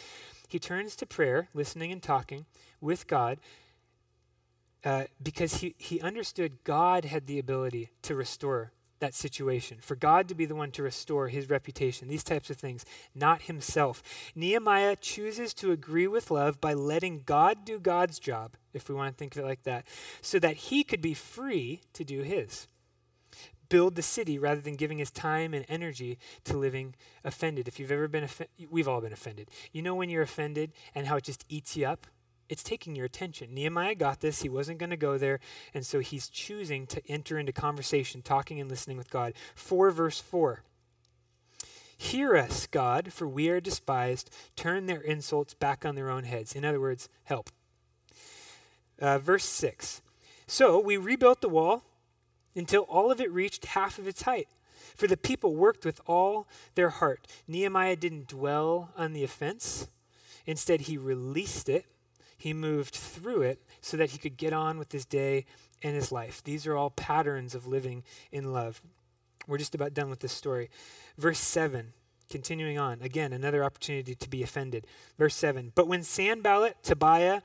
He turns to prayer, listening and talking with God, uh, because he, he understood God had the ability to restore that situation, for God to be the one to restore his reputation, these types of things, not himself. Nehemiah chooses to agree with love by letting God do God's job, if we want to think of it like that, so that he could be free to do his. Build the city rather than giving his time and energy to living offended. If you've ever been offended, we've all been offended. You know when you're offended and how it just eats you up? it's taking your attention. Nehemiah got this. He wasn't going to go there. And so he's choosing to enter into conversation, talking and listening with God. 4 verse 4. Hear us, God, for we are despised. Turn their insults back on their own heads. In other words, help. Uh, verse 6. So we rebuilt the wall until all of it reached half of its height. For the people worked with all their heart. Nehemiah didn't dwell on the offense, instead, he released it he moved through it so that he could get on with his day and his life. These are all patterns of living in love. We're just about done with this story. Verse 7, continuing on. Again, another opportunity to be offended. Verse 7 But when Sanballat, Tobiah,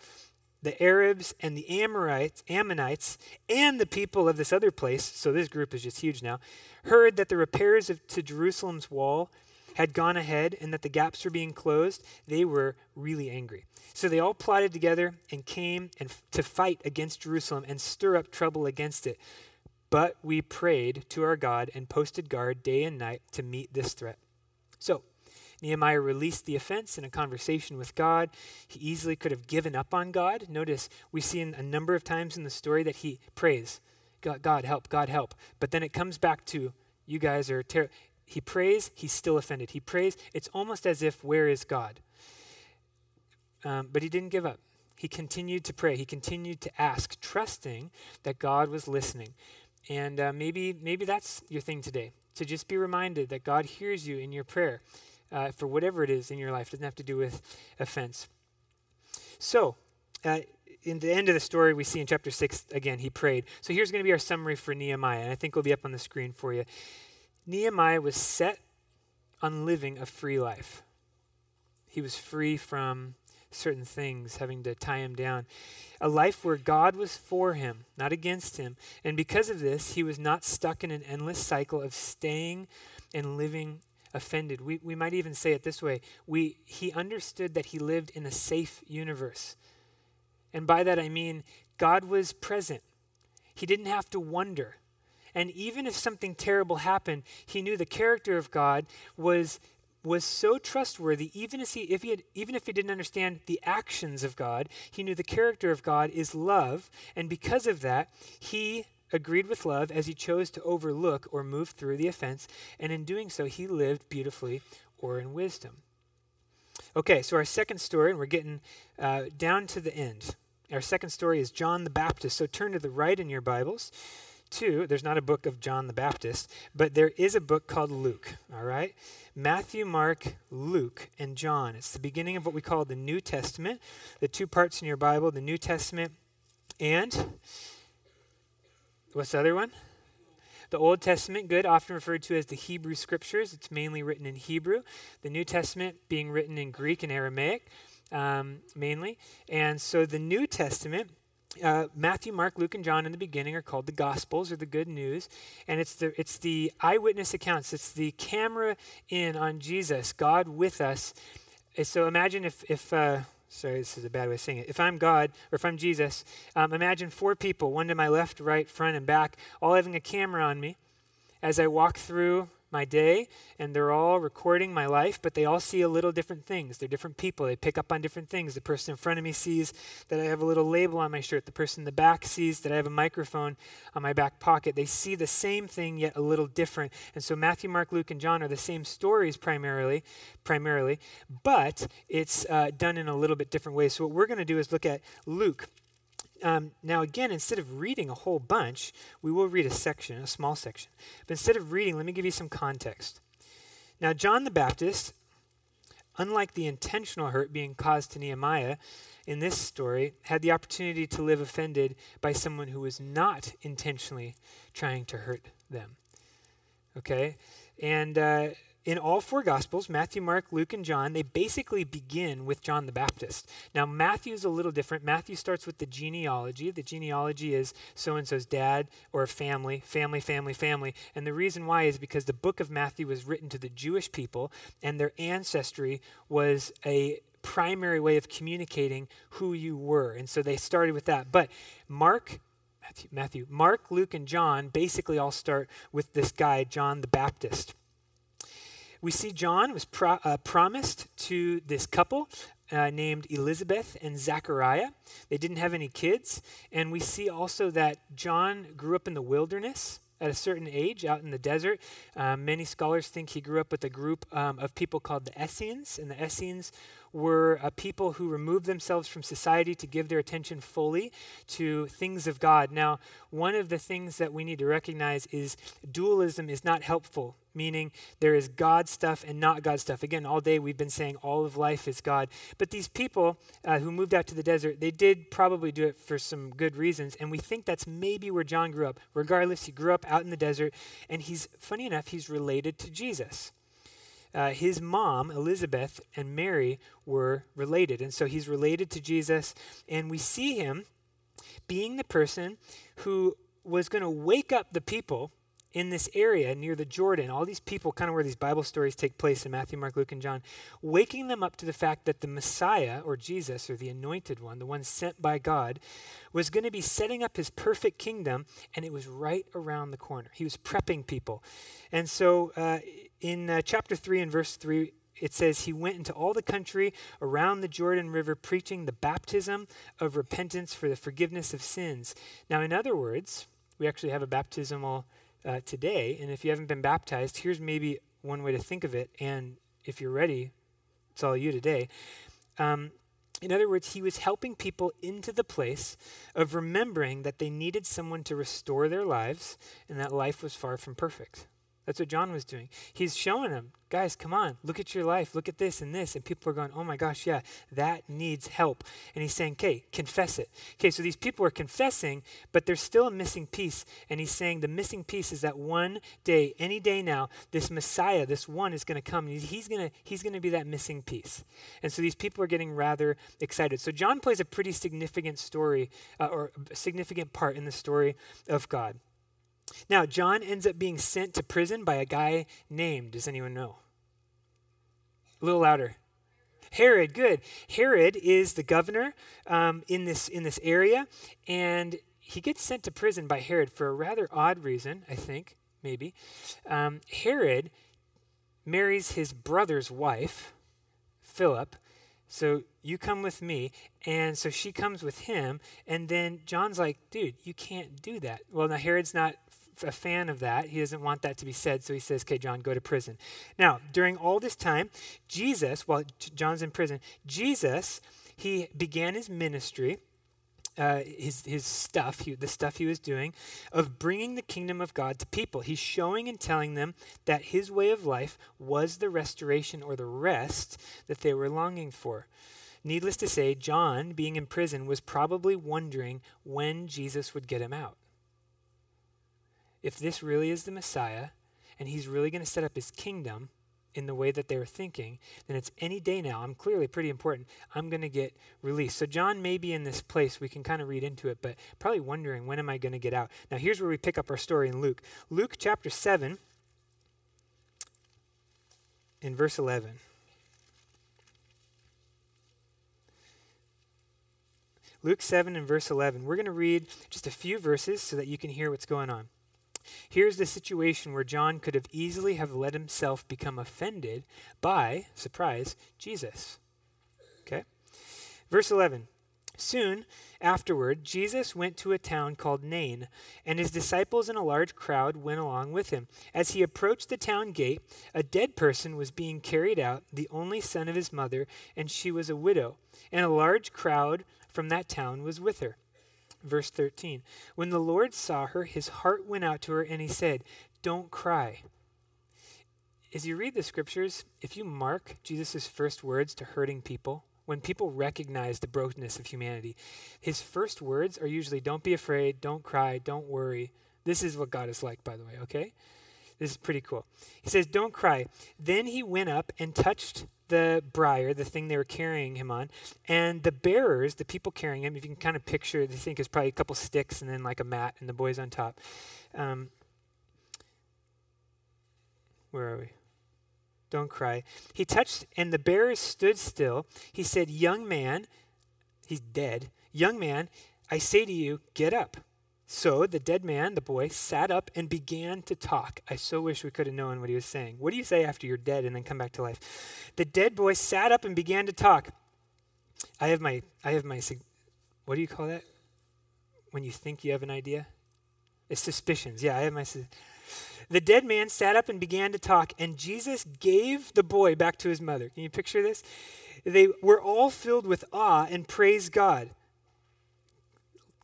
the Arabs, and the Amorites, Ammonites, and the people of this other place, so this group is just huge now, heard that the repairs of, to Jerusalem's wall had gone ahead and that the gaps were being closed, they were really angry. So they all plotted together and came and f- to fight against Jerusalem and stir up trouble against it. But we prayed to our God and posted guard day and night to meet this threat. So Nehemiah released the offense in a conversation with God. He easily could have given up on God. Notice we see in a number of times in the story that he prays, God, God help, God help. But then it comes back to, you guys are terrible. He prays, he's still offended. He prays, it's almost as if, where is God? Um, but he didn't give up. He continued to pray. He continued to ask, trusting that God was listening. And uh, maybe, maybe that's your thing today, to just be reminded that God hears you in your prayer uh, for whatever it is in your life. It doesn't have to do with offense. So, uh, in the end of the story, we see in chapter 6, again, he prayed. So here's going to be our summary for Nehemiah, and I think it'll be up on the screen for you. Nehemiah was set on living a free life. He was free from certain things having to tie him down. A life where God was for him, not against him. And because of this, he was not stuck in an endless cycle of staying and living offended. We, we might even say it this way we, He understood that he lived in a safe universe. And by that I mean God was present, he didn't have to wonder. And even if something terrible happened, he knew the character of God was, was so trustworthy, even, he, if he had, even if he didn't understand the actions of God, he knew the character of God is love. And because of that, he agreed with love as he chose to overlook or move through the offense. And in doing so, he lived beautifully or in wisdom. Okay, so our second story, and we're getting uh, down to the end. Our second story is John the Baptist. So turn to the right in your Bibles two, there's not a book of John the Baptist, but there is a book called Luke, all right? Matthew, Mark, Luke, and John. It's the beginning of what we call the New Testament, the two parts in your Bible, the New Testament and what's the other one? The Old Testament, good, often referred to as the Hebrew Scriptures. It's mainly written in Hebrew. The New Testament being written in Greek and Aramaic, um, mainly. And so the New Testament uh, Matthew, Mark, Luke, and John in the beginning are called the Gospels or the Good News, and it's the it's the eyewitness accounts. It's the camera in on Jesus, God with us. So imagine if if uh, sorry, this is a bad way of saying it. If I'm God or if I'm Jesus, um, imagine four people, one to my left, right, front, and back, all having a camera on me as I walk through my day and they're all recording my life, but they all see a little different things. They're different people. They pick up on different things. The person in front of me sees that I have a little label on my shirt. The person in the back sees that I have a microphone on my back pocket. They see the same thing yet a little different. And so Matthew, Mark, Luke, and John are the same stories primarily, primarily, but it's uh, done in a little bit different way. So what we're going to do is look at Luke um, now, again, instead of reading a whole bunch, we will read a section, a small section. But instead of reading, let me give you some context. Now, John the Baptist, unlike the intentional hurt being caused to Nehemiah in this story, had the opportunity to live offended by someone who was not intentionally trying to hurt them. Okay? And uh, in all four Gospels, Matthew, Mark, Luke, and John, they basically begin with John the Baptist. Now, Matthew is a little different. Matthew starts with the genealogy. The genealogy is so and so's dad or family, family, family, family. And the reason why is because the book of Matthew was written to the Jewish people, and their ancestry was a primary way of communicating who you were. And so they started with that. But Mark, Matthew, Matthew, Mark, Luke, and John basically all start with this guy, John the Baptist. We see John was pro- uh, promised to this couple uh, named Elizabeth and Zachariah. They didn't have any kids. And we see also that John grew up in the wilderness at a certain age out in the desert. Um, many scholars think he grew up with a group um, of people called the Essenes, and the Essenes were a people who removed themselves from society to give their attention fully to things of God. Now, one of the things that we need to recognize is dualism is not helpful, meaning there is God stuff and not God stuff. Again, all day we've been saying all of life is God. But these people uh, who moved out to the desert, they did probably do it for some good reasons. And we think that's maybe where John grew up. Regardless, he grew up out in the desert, and he's, funny enough, he's related to Jesus uh, his mom, Elizabeth, and Mary were related. And so he's related to Jesus. And we see him being the person who was going to wake up the people in this area near the Jordan, all these people, kind of where these Bible stories take place in Matthew, Mark, Luke, and John, waking them up to the fact that the Messiah, or Jesus, or the anointed one, the one sent by God, was going to be setting up his perfect kingdom, and it was right around the corner. He was prepping people. And so uh, in uh, chapter 3 and verse 3, it says, He went into all the country around the Jordan River preaching the baptism of repentance for the forgiveness of sins. Now, in other words, we actually have a baptismal uh, today, and if you haven't been baptized, here's maybe one way to think of it, and if you're ready, it's all you today. Um, in other words, he was helping people into the place of remembering that they needed someone to restore their lives and that life was far from perfect. That's what John was doing. He's showing them, guys, come on, look at your life, look at this and this. And people are going, oh my gosh, yeah, that needs help. And he's saying, okay, confess it. Okay, so these people are confessing, but there's still a missing piece. And he's saying the missing piece is that one day, any day now, this Messiah, this one is going to come. He's going to he's going to be that missing piece. And so these people are getting rather excited. So John plays a pretty significant story, uh, or significant part in the story of God. Now, John ends up being sent to prison by a guy named, does anyone know? A little louder. Herod, good. Herod is the governor um, in, this, in this area, and he gets sent to prison by Herod for a rather odd reason, I think, maybe. Um, Herod marries his brother's wife, Philip. So you come with me. And so she comes with him. And then John's like, dude, you can't do that. Well, now Herod's not a fan of that. He doesn't want that to be said, so he says, Okay, John, go to prison. Now, during all this time, Jesus, while John's in prison, Jesus, he began his ministry. Uh, his his stuff, he, the stuff he was doing, of bringing the kingdom of God to people. He's showing and telling them that his way of life was the restoration or the rest that they were longing for. Needless to say, John, being in prison, was probably wondering when Jesus would get him out if this really is the Messiah and he's really going to set up his kingdom in the way that they were thinking, then it's any day now. I'm clearly pretty important. I'm going to get released. So John may be in this place. We can kind of read into it, but probably wondering, when am I going to get out? Now, here's where we pick up our story in Luke. Luke chapter 7, in verse 11. Luke 7 and verse 11. We're going to read just a few verses so that you can hear what's going on. Here's the situation where John could have easily have let himself become offended by, surprise, Jesus. Okay? Verse 11. Soon afterward, Jesus went to a town called Nain, and his disciples and a large crowd went along with him. As he approached the town gate, a dead person was being carried out, the only son of his mother, and she was a widow, and a large crowd from that town was with her. Verse 13 When the Lord saw her, his heart went out to her, and he said, Don't cry. As you read the scriptures, if you mark Jesus' first words to hurting people, when people recognize the brokenness of humanity, his first words are usually, Don't be afraid, don't cry, don't worry. This is what God is like, by the way, okay? This is pretty cool. He says, Don't cry. Then he went up and touched the briar, the thing they were carrying him on, and the bearers, the people carrying him, if you can kind of picture, they think is probably a couple sticks and then like a mat, and the boys on top. Um, where are we? Don't cry. He touched, and the bearers stood still. He said, Young man, he's dead. Young man, I say to you, get up. So the dead man, the boy, sat up and began to talk. I so wish we could have known what he was saying. What do you say after you're dead and then come back to life? The dead boy sat up and began to talk. I have my, I have my, what do you call that? When you think you have an idea? It's suspicions. Yeah, I have my. The dead man sat up and began to talk, and Jesus gave the boy back to his mother. Can you picture this? They were all filled with awe and praised God.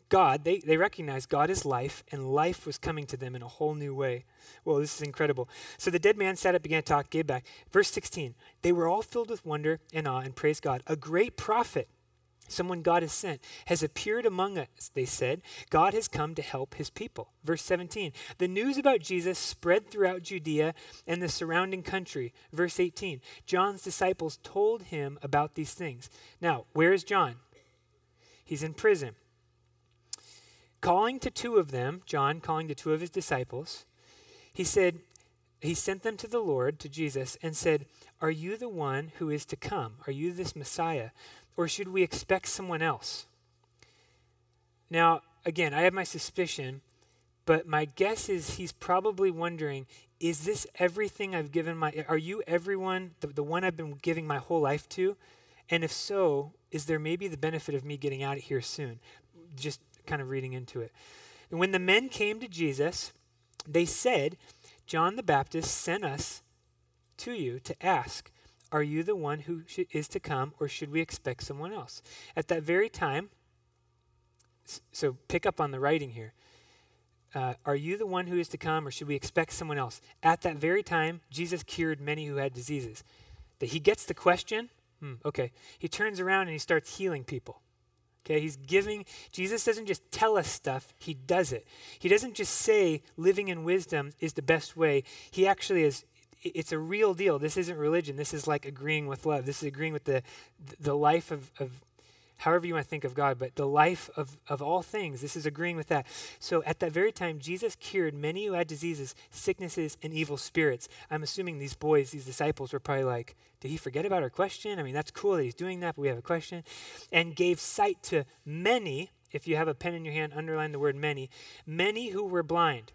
God, they, they recognized God is life, and life was coming to them in a whole new way. Well, this is incredible. So the dead man sat up, began to talk, gave back. Verse 16 They were all filled with wonder and awe and praised God. A great prophet, someone God has sent, has appeared among us, they said. God has come to help his people. Verse 17 The news about Jesus spread throughout Judea and the surrounding country. Verse 18 John's disciples told him about these things. Now, where is John? He's in prison calling to two of them, John calling to two of his disciples, he said, he sent them to the Lord, to Jesus, and said, Are you the one who is to come? Are you this Messiah? Or should we expect someone else? Now, again, I have my suspicion, but my guess is he's probably wondering, is this everything I've given my are you everyone the, the one I've been giving my whole life to? And if so, is there maybe the benefit of me getting out of here soon? Just kind of reading into it. And when the men came to Jesus, they said, John the Baptist sent us to you to ask, Are you the one who is to come, or should we expect someone else? At that very time, so pick up on the writing here. Uh, are you the one who is to come, or should we expect someone else? At that very time, Jesus cured many who had diseases. That he gets the question. Hmm, okay. He turns around and he starts healing people. Okay, he's giving, Jesus doesn't just tell us stuff, he does it. He doesn't just say living in wisdom is the best way. He actually is, it's a real deal. This isn't religion. This is like agreeing with love. This is agreeing with the, the life of, of however you want to think of God, but the life of, of all things. This is agreeing with that. So at that very time, Jesus cured many who had diseases, sicknesses, and evil spirits. I'm assuming these boys, these disciples, were probably like, did he forget about our question? I mean, that's cool that he's doing that, but we have a question. And gave sight to many. If you have a pen in your hand, underline the word many. Many who were blind.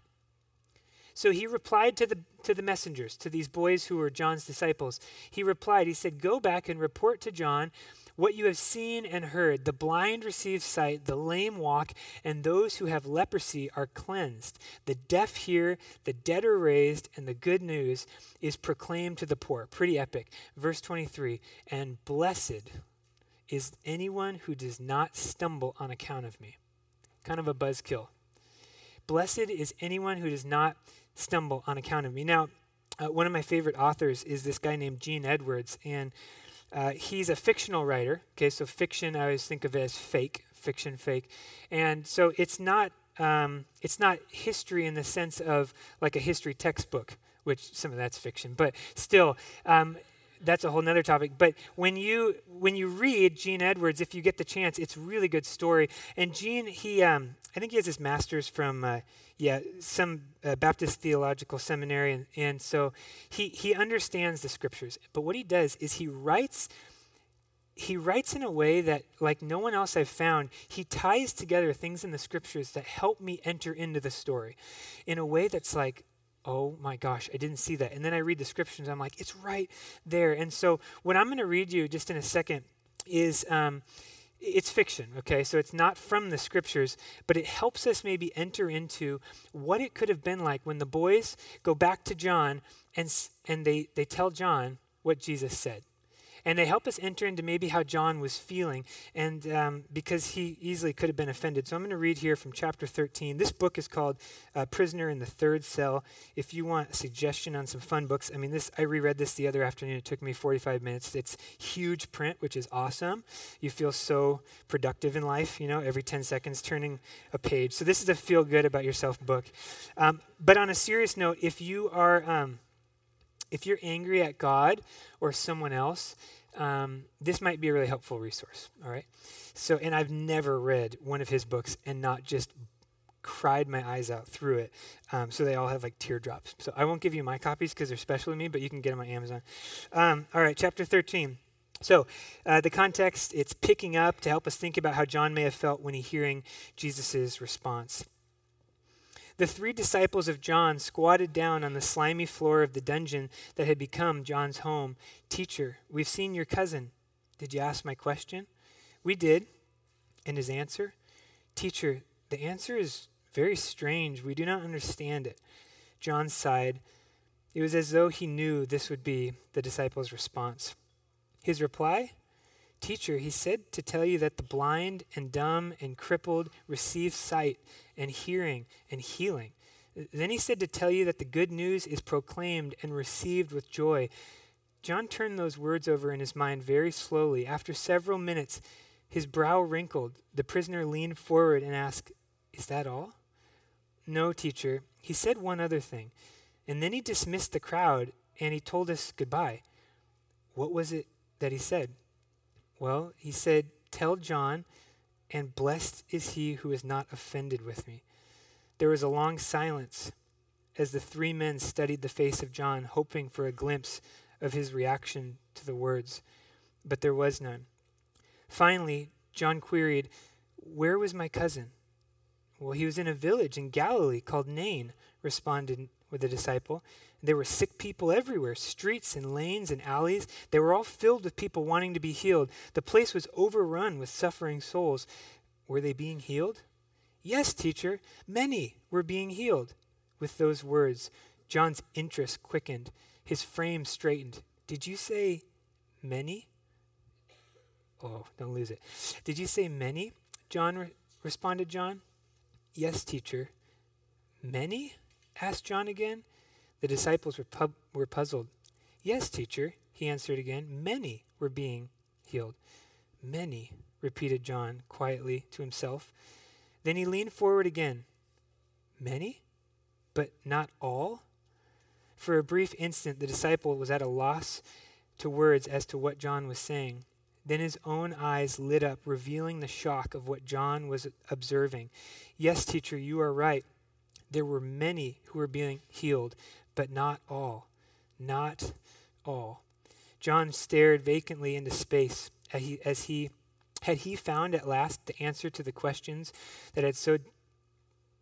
So he replied to the, to the messengers, to these boys who were John's disciples. He replied, he said, Go back and report to John what you have seen and heard the blind receive sight, the lame walk, and those who have leprosy are cleansed. The deaf hear, the dead are raised, and the good news is proclaimed to the poor. Pretty epic. Verse 23 And blessed is anyone who does not stumble on account of me. Kind of a buzzkill. Blessed is anyone who does not stumble on account of me. Now, uh, one of my favorite authors is this guy named Gene Edwards, and uh, he's a fictional writer. Okay, so fiction I always think of it as fake, fiction, fake, and so it's not um, it's not history in the sense of like a history textbook, which some of that's fiction, but still. Um, that's a whole nother topic. But when you when you read Gene Edwards, if you get the chance, it's really good story. And Gene, he um, I think he has his master's from uh, yeah some uh, Baptist theological seminary, and, and so he he understands the scriptures. But what he does is he writes he writes in a way that, like no one else I've found, he ties together things in the scriptures that help me enter into the story in a way that's like, oh my gosh, I didn't see that. And then I read the scriptures, I'm like, it's right there. And so, what I'm going to read you just in a second is. Um, it's fiction, okay? So it's not from the scriptures, but it helps us maybe enter into what it could have been like when the boys go back to John and, and they, they tell John what Jesus said. And they help us enter into maybe how John was feeling, and um, because he easily could have been offended. So I'm going to read here from chapter 13. This book is called uh, "Prisoner in the Third Cell." If you want a suggestion on some fun books, I mean, this I reread this the other afternoon. It took me 45 minutes. It's huge print, which is awesome. You feel so productive in life, you know, every 10 seconds turning a page. So this is a feel good about yourself book. Um, but on a serious note, if you are um, if you're angry at God or someone else, um, this might be a really helpful resource. All right. So, and I've never read one of his books and not just cried my eyes out through it. Um, so they all have like teardrops. So I won't give you my copies because they're special to me, but you can get them on Amazon. Um, all right, chapter 13. So, uh, the context, it's picking up to help us think about how John may have felt when he hearing Jesus' response. The three disciples of John squatted down on the slimy floor of the dungeon that had become John's home. Teacher, we've seen your cousin. Did you ask my question? We did. And his answer? Teacher, the answer is very strange. We do not understand it. John sighed. It was as though he knew this would be the disciples' response. His reply? Teacher, he said to tell you that the blind and dumb and crippled receive sight and hearing and healing. Then he said to tell you that the good news is proclaimed and received with joy. John turned those words over in his mind very slowly. After several minutes, his brow wrinkled. The prisoner leaned forward and asked, Is that all? No, teacher. He said one other thing. And then he dismissed the crowd and he told us goodbye. What was it that he said? Well, he said, Tell John and blessed is he who is not offended with me. There was a long silence as the three men studied the face of John, hoping for a glimpse of his reaction to the words, but there was none. Finally, John queried, Where was my cousin? Well, he was in a village in Galilee called Nain, responded a disciple. There were sick people everywhere, streets and lanes and alleys. They were all filled with people wanting to be healed. The place was overrun with suffering souls. Were they being healed? Yes, teacher, many were being healed. With those words, John's interest quickened, his frame straightened. Did you say many? Oh, don't lose it. Did you say many? John re- responded John. Yes, teacher. Many? asked John again. The disciples were, were puzzled. Yes, teacher, he answered again. Many were being healed. Many, repeated John quietly to himself. Then he leaned forward again. Many? But not all? For a brief instant, the disciple was at a loss to words as to what John was saying. Then his own eyes lit up, revealing the shock of what John was observing. Yes, teacher, you are right. There were many who were being healed, but not all. Not all. John stared vacantly into space as he, as he had he found at last the answer to the questions that had so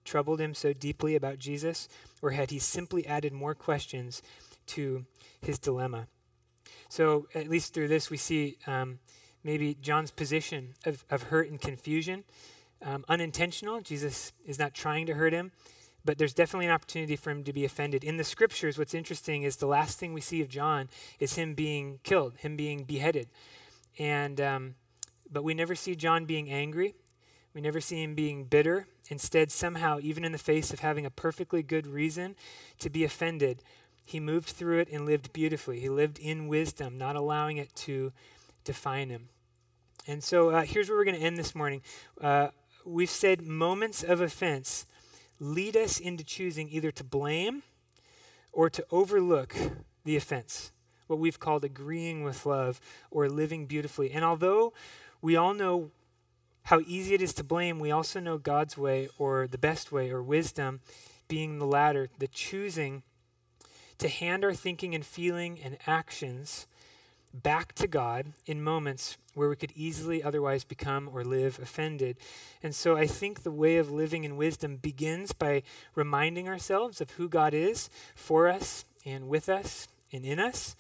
troubled him so deeply about Jesus, or had he simply added more questions to his dilemma? So, at least through this, we see um, maybe John's position of, of hurt and confusion. Um, unintentional. Jesus is not trying to hurt him, but there's definitely an opportunity for him to be offended. In the scriptures, what's interesting is the last thing we see of John is him being killed, him being beheaded. And, um, but we never see John being angry. We never see him being bitter. Instead, somehow, even in the face of having a perfectly good reason to be offended, he moved through it and lived beautifully. He lived in wisdom, not allowing it to define him. And so uh, here's where we're going to end this morning. Uh, we've said moments of offense lead us into choosing either to blame or to overlook the offense, what we've called agreeing with love or living beautifully. And although we all know how easy it is to blame, we also know God's way or the best way or wisdom being the latter, the choosing to hand our thinking and feeling and actions back to God in moments where we could easily otherwise become or live offended. And so I think the way of living in wisdom begins by reminding ourselves of who God is for us and with us and in us.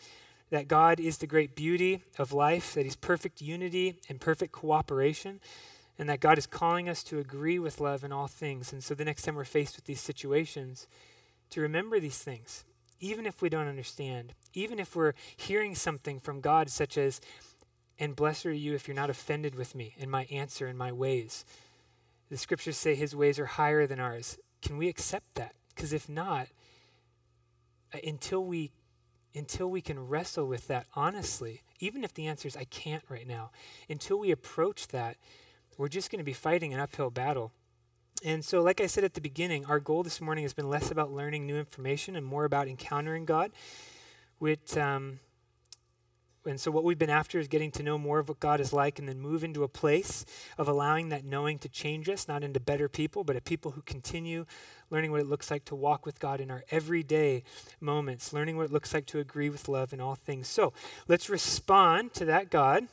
That God is the great beauty of life, that He's perfect unity and perfect cooperation, and that God is calling us to agree with love in all things. And so the next time we're faced with these situations, to remember these things even if we don't understand, even if we're hearing something from God, such as, and blessed are you if you're not offended with me and my answer and my ways. The scriptures say his ways are higher than ours. Can we accept that? Because if not, uh, until we until we can wrestle with that honestly, even if the answer is I can't right now, until we approach that, we're just going to be fighting an uphill battle. And so, like I said at the beginning, our goal this morning has been less about learning new information and more about encountering God. With, um, and so, what we've been after is getting to know more of what God is like and then move into a place of allowing that knowing to change us, not into better people, but a people who continue learning what it looks like to walk with God in our everyday moments, learning what it looks like to agree with love in all things. So, let's respond to that God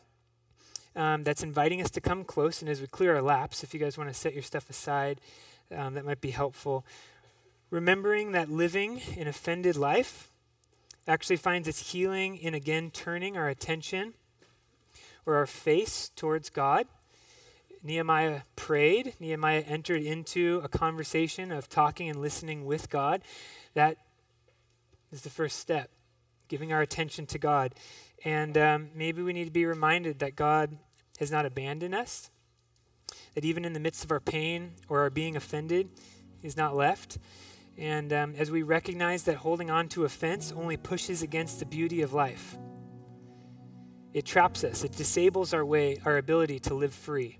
um, that's inviting us to come close. And as we clear our laps, if you guys want to set your stuff aside, um, that might be helpful. Remembering that living an offended life actually finds its healing in again turning our attention or our face towards God. Nehemiah prayed. Nehemiah entered into a conversation of talking and listening with God. That is the first step, giving our attention to God. And um, maybe we need to be reminded that God has not abandoned us, that even in the midst of our pain or our being offended, He's not left. And um, as we recognize that holding on to offense only pushes against the beauty of life, it traps us, it disables our way, our ability to live free.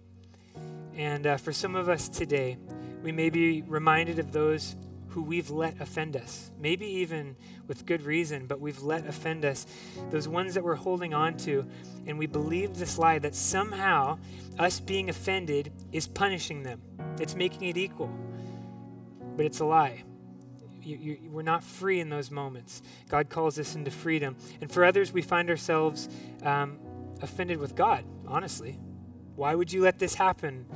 And uh, for some of us today, we may be reminded of those who we've let offend us, maybe even with good reason, but we've let offend us, those ones that we're holding on to, and we believe this lie that somehow us being offended is punishing them, it's making it equal. But it's a lie. You, you, we're not free in those moments. God calls us into freedom. And for others, we find ourselves um, offended with God, honestly. Why would you let this happen?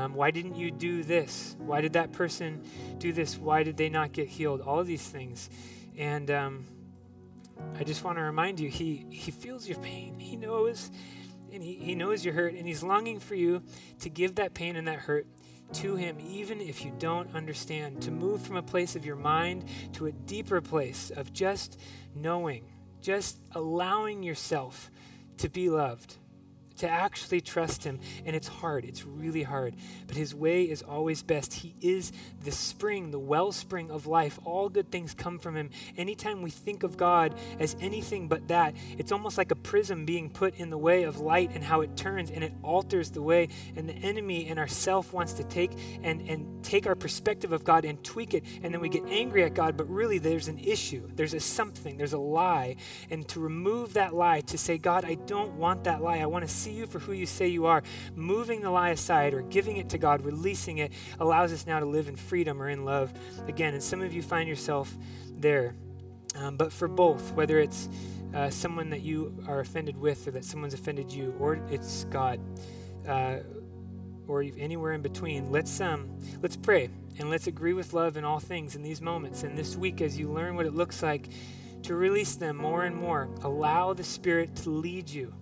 Um, why didn't you do this? Why did that person do this? Why did they not get healed? All these things. And um, I just want to remind you, he, he feels your pain. He knows, and he, he knows your hurt, and he's longing for you to give that pain and that hurt to him, even if you don't understand, to move from a place of your mind to a deeper place of just knowing, just allowing yourself to be loved to actually trust Him. And it's hard, it's really hard. But His way is always best. He is the spring, the wellspring of life. All good things come from Him. Anytime we think of God as anything but that, it's almost like a prism being put in the way of light and how it turns and it alters the way. And the enemy and ourself wants to take and, and take our perspective of God and tweak it. And then we get angry at God, but really there's an issue. There's a something, there's a lie. And to remove that lie, to say, God, I don't want that lie. I want to see see you for who you say you are, moving the lie aside or giving it to God, releasing it, allows us now to live in freedom or in love again. And some of you find yourself there. Um, but for both, whether it's uh, someone that you are offended with or that someone's offended you, or it's God, uh, or anywhere in between, let's um, let's pray and let's agree with love in all things in these moments. And this week, as you learn what it looks like to release them more and more, allow the Spirit to lead you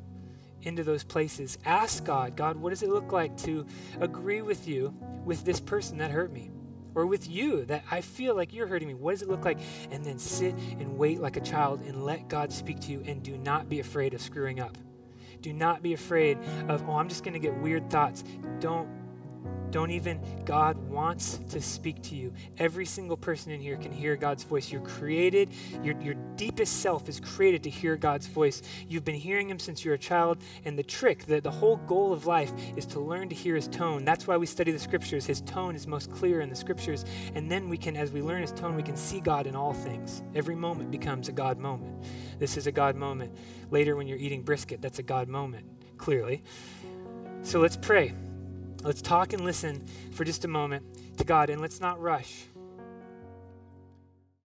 into those places. Ask God, God, what does it look like to agree with you with this person that hurt me? Or with you that I feel like you're hurting me. What does it look like? And then sit and wait like a child and let God speak to you and do not be afraid of screwing up. Do not be afraid of, oh, I'm just going to get weird thoughts. Don't don't even, God wants to speak to you. Every single person in here can hear God's voice. You're created, your, your deepest self is created to hear God's voice. You've been hearing Him since you're a child. And the trick, the, the whole goal of life is to learn to hear His tone. That's why we study the scriptures. His tone is most clear in the scriptures. And then we can, as we learn His tone, we can see God in all things. Every moment becomes a God moment. This is a God moment. Later, when you're eating brisket, that's a God moment, clearly. So let's pray. Let's talk and listen for just a moment to God, and let's not rush.